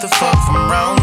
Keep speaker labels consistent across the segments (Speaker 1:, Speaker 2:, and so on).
Speaker 1: the fuck from round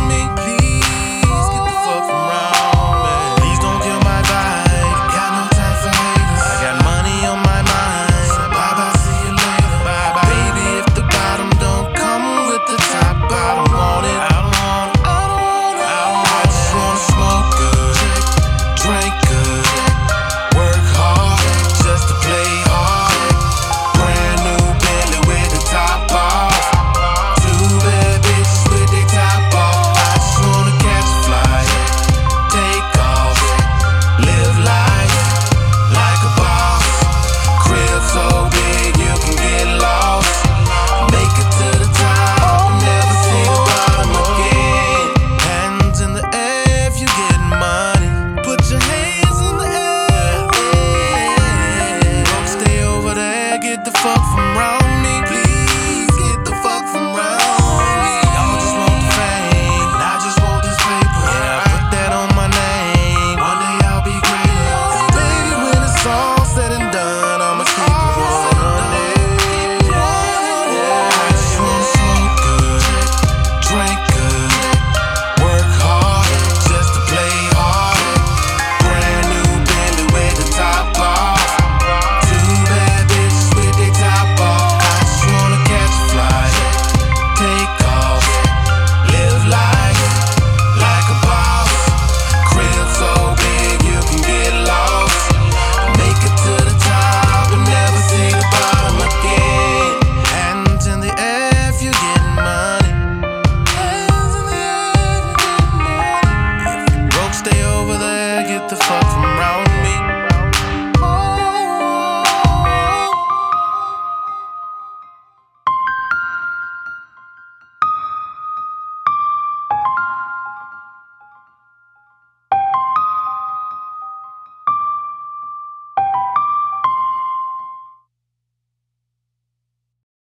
Speaker 1: get the fuck from round